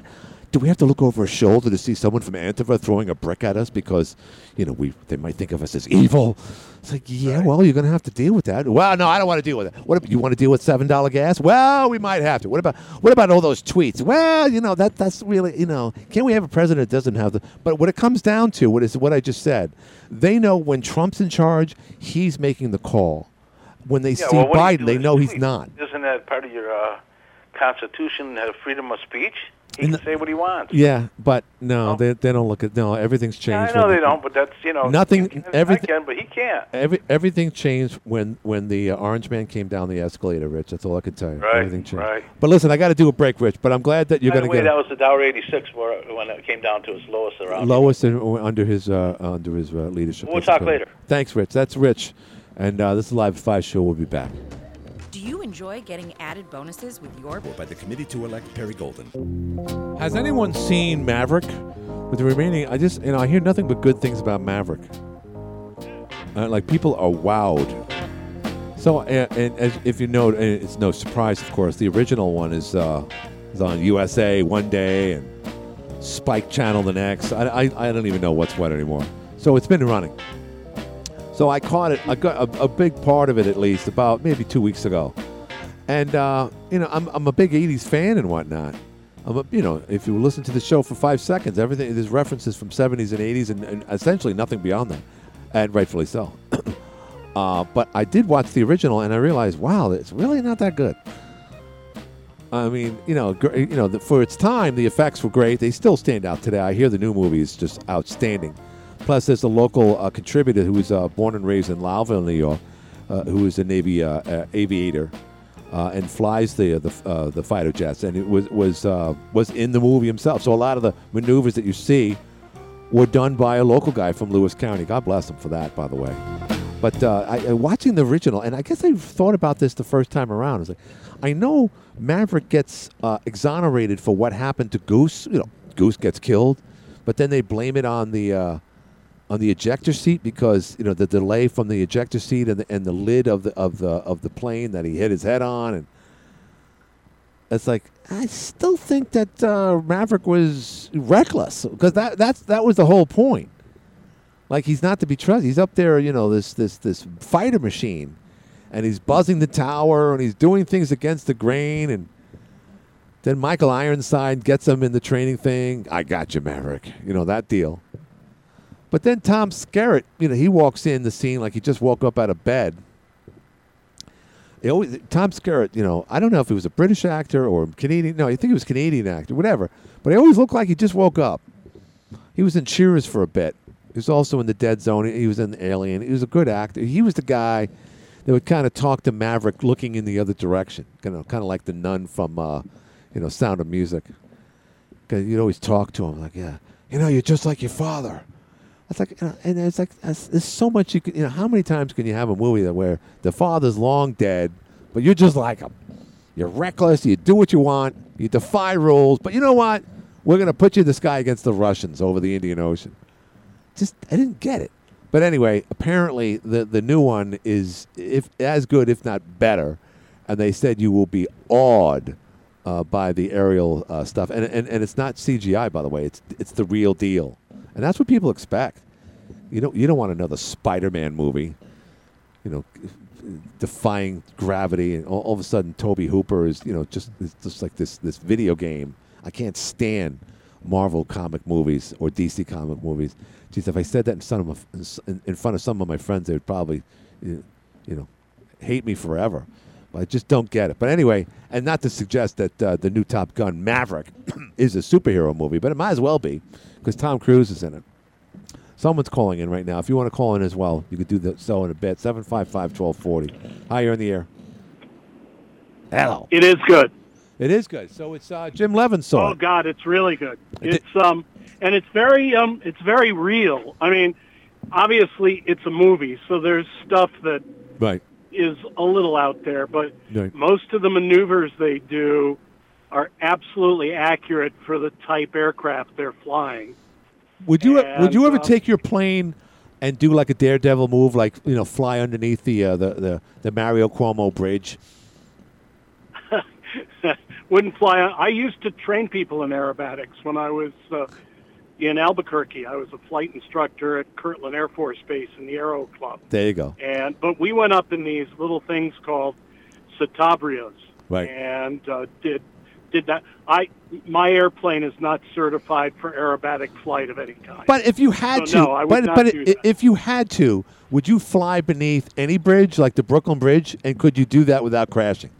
[SPEAKER 4] do we have to look over a shoulder to see someone from Antifa throwing a brick at us because, you know, we they might think of us as evil? It's like, yeah, well, you're going to have to deal with that. Well, no, I don't want to deal with it. What if you want to deal with seven dollar gas? Well, we might have to. What about what about all those tweets? Well, you know that that's really you know, can we have a president that doesn't have the? But what it comes down to, what is what I just said, they know when Trump's in charge, he's making the call. When they
[SPEAKER 6] Yeah,
[SPEAKER 4] see
[SPEAKER 6] well, what do you
[SPEAKER 4] Biden, they know he's not.
[SPEAKER 6] Isn't that part of your uh, Constitution, uh, freedom of speech? He can
[SPEAKER 4] the-
[SPEAKER 6] say what he wants.
[SPEAKER 4] Yeah, but no,
[SPEAKER 6] No?
[SPEAKER 4] they, they don't look at no. Everything's
[SPEAKER 6] Yeah,
[SPEAKER 4] changed.
[SPEAKER 6] I know they don't, but that's you know
[SPEAKER 4] Nothing-
[SPEAKER 6] can-
[SPEAKER 4] everything-
[SPEAKER 6] can, but he can't.
[SPEAKER 4] Every everything changed when when the uh, orange man came down the escalator, Rich. That's all I can tell you.
[SPEAKER 6] Right,
[SPEAKER 4] everything changed.
[SPEAKER 6] right.
[SPEAKER 4] But listen, I got to do a break, Rich. But I'm glad that you're going to get
[SPEAKER 6] that was the Dow 86 where, when it came down to its lowest around.
[SPEAKER 4] lowest in, under his uh, under his uh, leadership.
[SPEAKER 6] We'll
[SPEAKER 4] That's
[SPEAKER 6] talk later.
[SPEAKER 4] Thanks, Rich. That's Rich, and uh, this is live five show. We'll be back.
[SPEAKER 7] Do you enjoy getting added bonuses with your
[SPEAKER 8] by the committee to elect Perry Golden.
[SPEAKER 4] Has anyone seen Maverick? With the remaining, I just you know I hear nothing but good things about Maverick. Uh, like people are wowed. So and, and as, if you know, and it's no surprise, of course, the original one is uh, is on USA one day and Spike Channel the next. I, I, I don't even know what's what anymore. So it's been running. So I caught it. I got a, a big part of it at least about maybe two weeks ago, and uh, you know I'm I'm a big '80s fan and whatnot. I'm a, you know if you listen to the show for five seconds, everything there's references from '70s and '80s and, and essentially nothing beyond that, and rightfully so. [coughs] uh, but I did watch the original and I realized, wow, it's really not that good. I mean, you know, gr- you know, the, for its time, the effects were great. They still stand out today. I hear the new movie is just outstanding. Plus, there's a local uh, contributor who was uh, born and raised in Lowville, New York, uh, who is a Navy uh, aviator uh, and flies the the uh, the fighter jets, and it was was was in the movie himself. So a lot of the maneuvers that you see were done by a local guy from Lewis County. God bless him for that, by the way. But I, watching the original, and I guess I thought about this the first time around. I was like, I know Maverick gets exonerated for what happened to Goose. You know, Goose gets killed, but then they blame it on the on the ejector seat because you know the delay from the ejector seat and the, and the lid of the of the of the plane that he hit his head on, and it's like I still think that uh, Maverick was reckless because that that's that was the whole point. Like he's not to be trusted. He's up there, you know, this this this fighter machine, and he's buzzing the tower and he's doing things against the grain and. Then Michael Ironside gets him in the training thing. I got you, Maverick. You know that deal. But then Tom Skerritt, you know, he walks in the scene like he just woke up out of bed. He always, Tom Skerritt, you know, I don't know if he was a British actor or Canadian. No, I think he was Canadian actor, whatever. But he always looked like he just woke up. He was in Cheers for a bit. He was also in The Dead Zone. He was in Alien. He was a good actor. He was the guy that would kind of talk to Maverick looking in the other direction, you know, kind of like the nun from, uh, you know, Sound of Music. Because you'd always talk to him like, yeah, you know, you're just like your father. It's like, and it's like, there's there's so much you can, you know, how many times can you have a movie that where the father's long dead, but you're just like him? You're reckless. You do what you want. You defy rules. But you know what? We're going to put you in the sky against the Russians over the Indian Ocean. Just, I didn't get it. But anyway, apparently the the new one is if as good, if not better. And they said you will be awed uh, by the aerial uh, stuff, and, and and it's not CGI, by the way. It's it's the real deal, and that's what people expect. You don't you don't want another Spider-Man movie, you know, defying gravity, and all, all of a sudden Toby Hooper is you know just just like this this video game. I can't stand Marvel comic movies or DC comic movies. Geez, if I said that in front of in, front of some of my friends, they would probably, you you know, hate me forever. But I just don't get it. But anyway, and not to suggest that uh, the new Top Gun Maverick [coughs] is a superhero movie, but it might as well be because Tom Cruise is in it. Someone's calling in right now. If you want to call in as well, you could do that so in a bit. 755 1240. Hi, you're in the air. Hello.
[SPEAKER 9] It is good.
[SPEAKER 4] It is good. So it's uh, Jim Leven saw
[SPEAKER 9] Oh
[SPEAKER 4] it.
[SPEAKER 9] God, it's really good. It's um, and it's very um, it's very real. I mean, obviously it's a movie, so there's stuff that
[SPEAKER 4] Right.
[SPEAKER 9] is a little out there, but
[SPEAKER 4] Right.
[SPEAKER 9] most of the maneuvers they do are absolutely accurate for the type aircraft they're flying.
[SPEAKER 4] Would you would you ever
[SPEAKER 9] um,
[SPEAKER 4] take your plane and do like a daredevil move, like you know, fly underneath the uh, the, the the Mario Cuomo bridge? [laughs]
[SPEAKER 9] Wouldn't fly. I used to train people in aerobatics when I was uh, in Albuquerque. I was a flight instructor at Kirtland Air Force Base in the Aero Club.
[SPEAKER 4] There you go.
[SPEAKER 9] And but we went up in these little things called citabrias,
[SPEAKER 4] Right.
[SPEAKER 9] and uh, did did that. I my airplane is not certified for aerobatic flight of any kind.
[SPEAKER 4] But if you had
[SPEAKER 9] So,
[SPEAKER 4] to,
[SPEAKER 9] no, I would
[SPEAKER 4] but
[SPEAKER 9] not
[SPEAKER 4] but
[SPEAKER 9] do that.
[SPEAKER 4] if you had to, would you fly beneath any bridge, like the Brooklyn Bridge, and could you do that without crashing?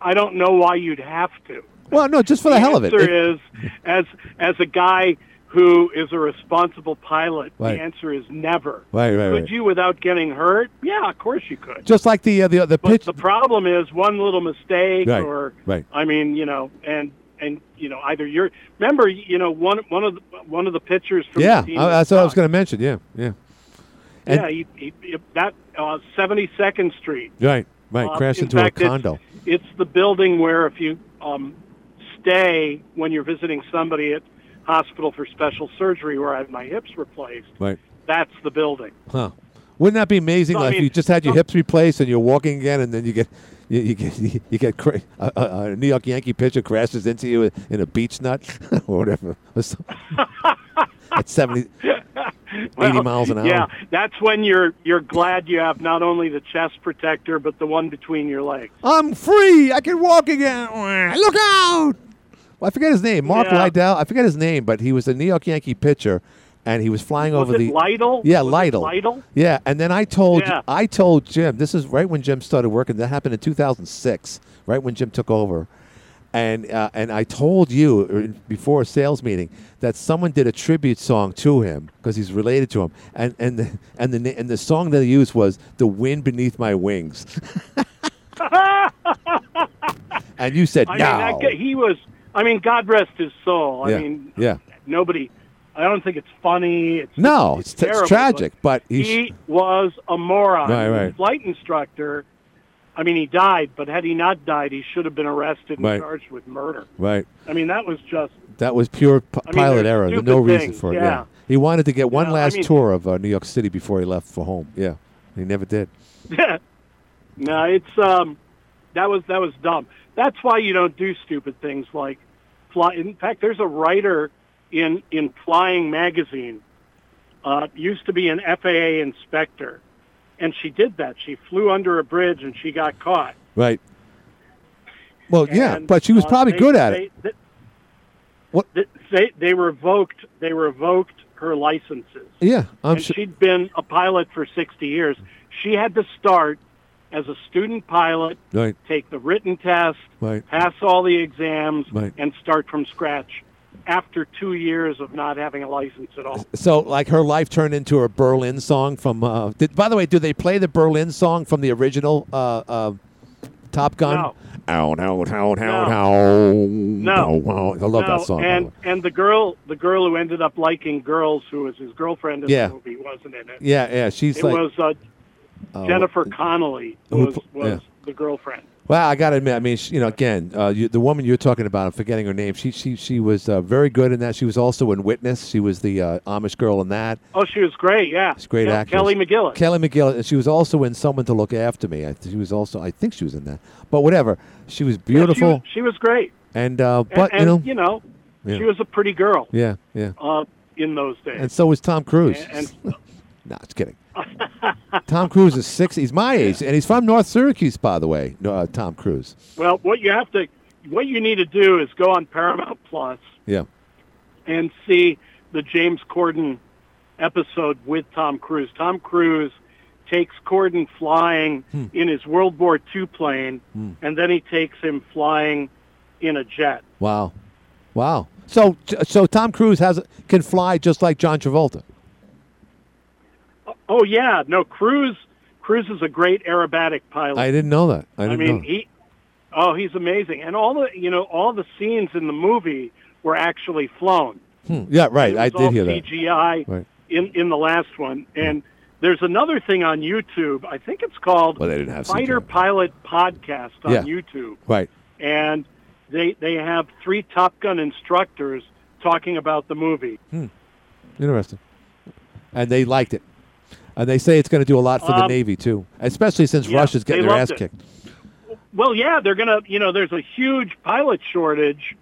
[SPEAKER 9] I don't know why you'd have to.
[SPEAKER 4] Well, no, just for the, hell of it. If-
[SPEAKER 9] answer is, as as a guy who is a responsible pilot,
[SPEAKER 4] Right.
[SPEAKER 9] the answer is never.
[SPEAKER 4] Right, right,
[SPEAKER 9] Could
[SPEAKER 4] right.
[SPEAKER 9] you without getting hurt? Yeah, of course you could.
[SPEAKER 4] just like the uh, the the
[SPEAKER 9] But
[SPEAKER 4] pitch.
[SPEAKER 9] the problem is one little mistake,
[SPEAKER 4] Right,
[SPEAKER 9] or
[SPEAKER 4] right.
[SPEAKER 9] I mean, you know, and and you know, either you're remember, you know, one one of the, one of the pitchers from
[SPEAKER 4] yeah,
[SPEAKER 9] the team
[SPEAKER 4] I, that's what I was going to mention. Yeah, yeah. And-
[SPEAKER 9] yeah, he, he, that uh, Seventy Second Street.
[SPEAKER 4] Right, right.
[SPEAKER 9] Uh,
[SPEAKER 4] Crash
[SPEAKER 9] in
[SPEAKER 4] into
[SPEAKER 9] fact,
[SPEAKER 4] a
[SPEAKER 9] it's-
[SPEAKER 4] condo.
[SPEAKER 9] It's, the building where if you um, stay when you're visiting somebody at hospital for special surgery, where I had my hips replaced,
[SPEAKER 4] Right.
[SPEAKER 9] that's the building.
[SPEAKER 4] Huh. Wouldn't that be amazing?
[SPEAKER 9] So, I
[SPEAKER 4] like if
[SPEAKER 9] mean,
[SPEAKER 4] you just had your hips replaced and you're walking again, and then you get you, you get you get cra- a, a, a New York Yankee pitcher crashes into you in a beach nut [laughs] or whatever [laughs] at 70, 80 miles an hour.
[SPEAKER 9] Yeah, that's when you're you're glad you have not only the chest protector but the one between your legs.
[SPEAKER 4] I'm free. I can walk again. Look out! Well, I forget his name. Mark
[SPEAKER 9] Yeah.
[SPEAKER 4] Lidle. I forget his name, but he was a New York Yankee pitcher, and he was flying
[SPEAKER 9] Was
[SPEAKER 4] over the
[SPEAKER 9] Lidle?
[SPEAKER 4] Yeah,
[SPEAKER 9] Was
[SPEAKER 4] Lidle.
[SPEAKER 9] Lidle?
[SPEAKER 4] Yeah, and then I told
[SPEAKER 9] Yeah.
[SPEAKER 4] I told Jim. This is right when Jim started working. That happened in 2006, right when Jim took over. And uh, and I told you uh, before a sales meeting that someone did a tribute song to him because he's related to him, and and the, and the and the song that he used was "The Wind Beneath My Wings," [laughs] and you said
[SPEAKER 9] I
[SPEAKER 4] no.
[SPEAKER 9] mean, that he was. I mean, God rest his soul.
[SPEAKER 4] yeah,
[SPEAKER 9] I mean,
[SPEAKER 4] yeah.
[SPEAKER 9] nobody. I don't think it's funny. It's
[SPEAKER 4] No, it's, it's,
[SPEAKER 9] terrible,
[SPEAKER 4] tragic, but
[SPEAKER 9] but he was a moron.
[SPEAKER 4] Right,
[SPEAKER 9] He was a
[SPEAKER 4] right.
[SPEAKER 9] Flight instructor. I mean, he died, but had he not died, he should have been arrested and
[SPEAKER 4] Right.
[SPEAKER 9] charged with murder.
[SPEAKER 4] right.
[SPEAKER 9] I mean, that was just.
[SPEAKER 4] That was pure p-
[SPEAKER 9] I mean,
[SPEAKER 4] pilot error. No reason for it.
[SPEAKER 9] yeah.
[SPEAKER 4] He wanted to get one
[SPEAKER 9] Yeah, I
[SPEAKER 4] last
[SPEAKER 9] mean-
[SPEAKER 4] tour of uh, New York City before he left for home. Yeah, he never did. [laughs] Yeah.
[SPEAKER 9] no, it's um, that was that was dumb. That's why you don't do stupid things like fly. In fact, there's a writer in in Flying magazine uh, used to be an FAA inspector, and she did that. She flew under a bridge and she got caught.
[SPEAKER 4] Right. Well, yeah, but she was
[SPEAKER 9] uh,
[SPEAKER 4] probably
[SPEAKER 9] they-
[SPEAKER 4] good at
[SPEAKER 9] they,
[SPEAKER 4] it.
[SPEAKER 9] They,
[SPEAKER 4] What?
[SPEAKER 9] They they revoked they revoked her licenses.
[SPEAKER 4] Yeah, I'm
[SPEAKER 9] and
[SPEAKER 4] sure.
[SPEAKER 9] she'd been a pilot for 60 years. She had to start as a student pilot,
[SPEAKER 4] Right.
[SPEAKER 9] take the written test,
[SPEAKER 4] Right.
[SPEAKER 9] pass all the exams,
[SPEAKER 4] Right.
[SPEAKER 9] and start from scratch after two years of not having a license at all.
[SPEAKER 4] So, like, her life turned into a Berlin song from. Uh, did, by the way, do they play the Berlin song from the original uh, uh, Top Gun?
[SPEAKER 9] No.
[SPEAKER 4] Ow, ow, ow, ow,
[SPEAKER 9] No.
[SPEAKER 4] ow.
[SPEAKER 9] No.
[SPEAKER 4] ow. I love
[SPEAKER 9] No,
[SPEAKER 4] that song. by the
[SPEAKER 9] And and the girl the girl who ended up liking girls, who was his girlfriend in
[SPEAKER 4] Yeah.
[SPEAKER 9] the movie, wasn't in it.
[SPEAKER 4] Yeah, yeah, she's
[SPEAKER 9] it
[SPEAKER 4] like.
[SPEAKER 9] was uh, Jennifer
[SPEAKER 4] Connelly
[SPEAKER 9] was was
[SPEAKER 4] yeah.
[SPEAKER 9] the girlfriend.
[SPEAKER 4] Well, I got to admit, I mean, she, you know, again, uh, you, the woman you're talking about, I'm forgetting her name. She she she was uh, very good in that. She was also in Witness. She was the uh, Amish girl in that.
[SPEAKER 9] Oh, she was great. Yeah,
[SPEAKER 4] She's great
[SPEAKER 9] Kel-
[SPEAKER 4] actress.
[SPEAKER 9] Kelly McGillis.
[SPEAKER 4] Kelly McGill, and she was also in Someone to Look After Me. I, she was also, I think she was in that. But whatever, she was
[SPEAKER 9] Yeah, she
[SPEAKER 4] beautiful,
[SPEAKER 9] was- she, was great.
[SPEAKER 4] and uh,
[SPEAKER 9] And-
[SPEAKER 4] but
[SPEAKER 9] and,
[SPEAKER 4] you know, Yeah.
[SPEAKER 9] she was a pretty girl
[SPEAKER 4] yeah, yeah,
[SPEAKER 9] uh, in those days.
[SPEAKER 4] and so was Tom Cruise.
[SPEAKER 9] And- and- [laughs]
[SPEAKER 4] no, just kidding. [laughs] Tom Cruise is six. He's my age, and he's from North Syracuse, by the way. Uh, Tom Cruise.
[SPEAKER 9] Well, what you have to, what you need to do is go on Paramount Plus
[SPEAKER 4] Yeah,
[SPEAKER 9] and see the James Corden episode with Tom Cruise. Tom Cruise takes Corden flying
[SPEAKER 4] Hmm.
[SPEAKER 9] in his World War II plane,
[SPEAKER 4] Hmm.
[SPEAKER 9] and then he takes him flying in a jet.
[SPEAKER 4] wow, wow. So so Tom Cruise has can fly just like John Travolta.
[SPEAKER 9] Oh yeah, no, Cruise. Cruise is a great aerobatic pilot.
[SPEAKER 4] I didn't know that. I
[SPEAKER 9] I,
[SPEAKER 4] didn't
[SPEAKER 9] mean,
[SPEAKER 4] know.
[SPEAKER 9] he. Oh, he's amazing, and all the you know all the scenes in the movie were actually flown.
[SPEAKER 4] Hmm. Yeah, right. I did hear that.
[SPEAKER 9] CGI
[SPEAKER 4] Right.
[SPEAKER 9] in in the last one, and there's another thing on YouTube. I think it's called
[SPEAKER 4] Well, they didn't have
[SPEAKER 9] Fighter
[SPEAKER 4] CGI.
[SPEAKER 9] Pilot Podcast on
[SPEAKER 4] Yeah.
[SPEAKER 9] YouTube,
[SPEAKER 4] Right.
[SPEAKER 9] and they they have three Top Gun instructors talking about the movie. Hmm.
[SPEAKER 4] Interesting. And they liked it. And they say it's going to do a lot for the
[SPEAKER 9] Um,
[SPEAKER 4] Navy too, especially since
[SPEAKER 9] yeah,
[SPEAKER 4] Russia's getting their ass
[SPEAKER 9] it.
[SPEAKER 4] kicked.
[SPEAKER 9] Well, yeah, they're gonna. You know, there's a huge pilot shortage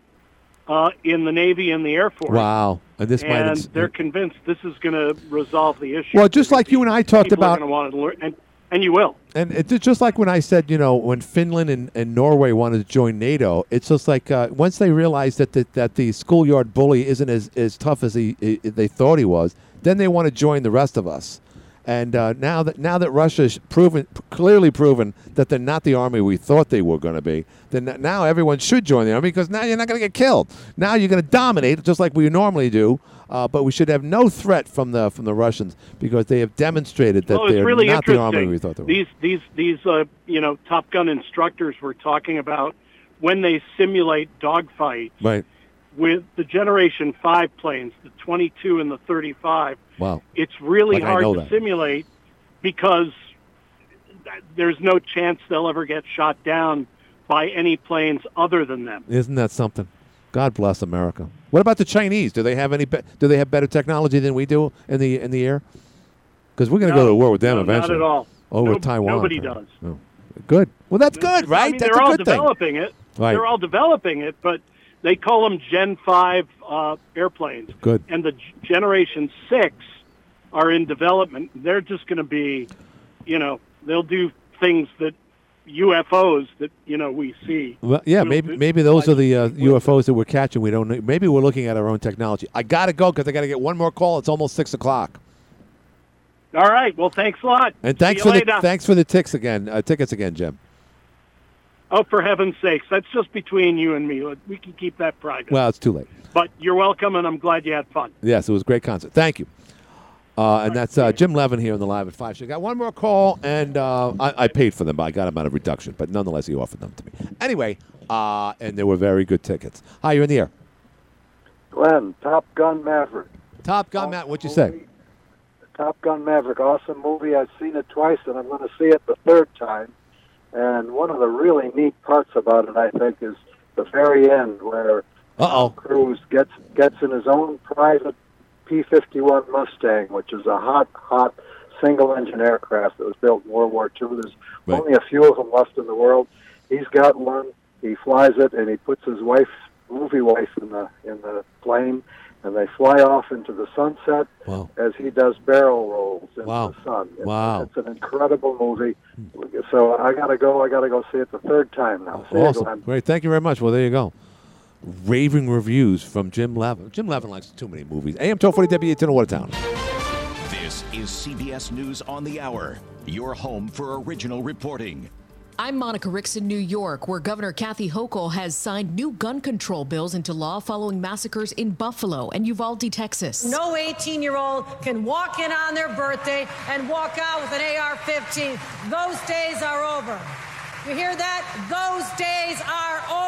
[SPEAKER 9] uh, in the Navy and the Air Force.
[SPEAKER 4] Wow. And this might.
[SPEAKER 9] and
[SPEAKER 4] ins-
[SPEAKER 9] they're convinced this is going to resolve the issue.
[SPEAKER 4] Well, just like you and I talked
[SPEAKER 9] People
[SPEAKER 4] about-
[SPEAKER 9] are going to want to learn, and and you will.
[SPEAKER 4] And it's just like when I said, you know, when Finland and, and Norway wanted to join NATO, it's just like uh, once they realized that the, that the schoolyard bully isn't as, as tough as he, he, they thought he was, then they want to join the rest of us. And uh, now that now that Russia's proven clearly proven that they're not the army we thought they were going to be, then now everyone should join the army because now you're not going to get killed. Now you're going to dominate just like we normally do. Uh, but we should have no threat from the from the Russians because they have demonstrated that
[SPEAKER 9] well,
[SPEAKER 4] they're
[SPEAKER 9] really
[SPEAKER 4] not the army we thought they were.
[SPEAKER 9] These these these uh, you know Top Gun instructors were talking about when they simulate dogfights
[SPEAKER 4] right.
[SPEAKER 9] With the Generation Five planes, the 22 and the 35.
[SPEAKER 4] Wow.
[SPEAKER 9] It's really
[SPEAKER 4] Like,
[SPEAKER 9] hard to
[SPEAKER 4] that.
[SPEAKER 9] simulate because there's no chance they'll ever get shot down by any planes other than them.
[SPEAKER 4] Isn't that something? God bless America. What about the Chinese? Do they have any? Be- do they have better technology than we do in the in the air? Because we're going to
[SPEAKER 9] No,
[SPEAKER 4] go to war with them
[SPEAKER 9] no,
[SPEAKER 4] eventually.
[SPEAKER 9] Not at all.
[SPEAKER 4] Oh, Over
[SPEAKER 9] No-
[SPEAKER 4] Taiwan.
[SPEAKER 9] Nobody does.
[SPEAKER 4] Oh. Good. Well, that's good, right?
[SPEAKER 9] I mean,
[SPEAKER 4] that's
[SPEAKER 9] they're all
[SPEAKER 4] thing.
[SPEAKER 9] developing it.
[SPEAKER 4] Right.
[SPEAKER 9] They're all developing it, but they call them Gen 5 uh, airplanes.
[SPEAKER 4] Good.
[SPEAKER 9] And the G- Generation 6 are in development. They're just going to be, you know, they'll do things that UFOs that, you know, we see.
[SPEAKER 4] Well, yeah, maybe maybe those are the uh, UFOs that we're catching. We don't. know. Maybe we're looking at our own technology. I got to go because I got to get one more call. It's almost six o'clock.
[SPEAKER 9] All right. Well, thanks a lot.
[SPEAKER 4] And thanks for
[SPEAKER 9] later.
[SPEAKER 4] the thanks for the ticks again. Uh, tickets again, Jim.
[SPEAKER 9] Oh, for heaven's sakes. That's just between you and me. We can keep that private.
[SPEAKER 4] Well, it's too late.
[SPEAKER 9] but you're welcome, and I'm glad you had fun.
[SPEAKER 4] Yes, it was a great concert. Thank you. Uh, and that's uh, Jim Leven here on the Live at 5 show. Got one more call, and uh, I, I paid for them, but I got them out of reduction. But nonetheless, he offered them to me. Anyway, uh, and they were very good tickets. Hi, you're in the air.
[SPEAKER 10] Glenn, Top Gun Maverick.
[SPEAKER 4] Top Gun, Matt, what'd you say?
[SPEAKER 10] Top Gun Maverick, awesome movie. I've seen it twice, and I'm going to see it the third time. And one of the really neat parts about it, I think, is the very end where
[SPEAKER 4] Uh-oh.
[SPEAKER 10] Cruise gets gets in his own private P-51 Mustang, which is a hot, hot single-engine aircraft that was built in World War II. There's
[SPEAKER 4] Right.
[SPEAKER 10] only a few of them left in the world, he's got one. He flies it, and he puts his wife, movie wife, in the in the plane, and they fly off into the sunset
[SPEAKER 4] Wow.
[SPEAKER 10] as he does barrel rolls in
[SPEAKER 4] Wow.
[SPEAKER 10] the sun. It's,
[SPEAKER 4] Wow.
[SPEAKER 10] it's an incredible movie. Hmm. So I gotta go. I gotta go see it the third time now. See
[SPEAKER 4] Awesome.
[SPEAKER 10] Glenn.
[SPEAKER 4] Great. Thank you very much. Well, there you go. Raving reviews from Jim Leven. Jim Leven likes too many movies. AM 1240 WATN Watertown.
[SPEAKER 11] This is CBS News on the Hour, your home for original reporting.
[SPEAKER 12] I'm Monica Ricks in New York, where Governor Kathy Hochul has signed new gun control bills into law following massacres in Buffalo and Uvalde, Texas.
[SPEAKER 13] No 18 year old can walk in on their birthday and walk out with an AR 15. Those days are over. You hear that? Those days are over.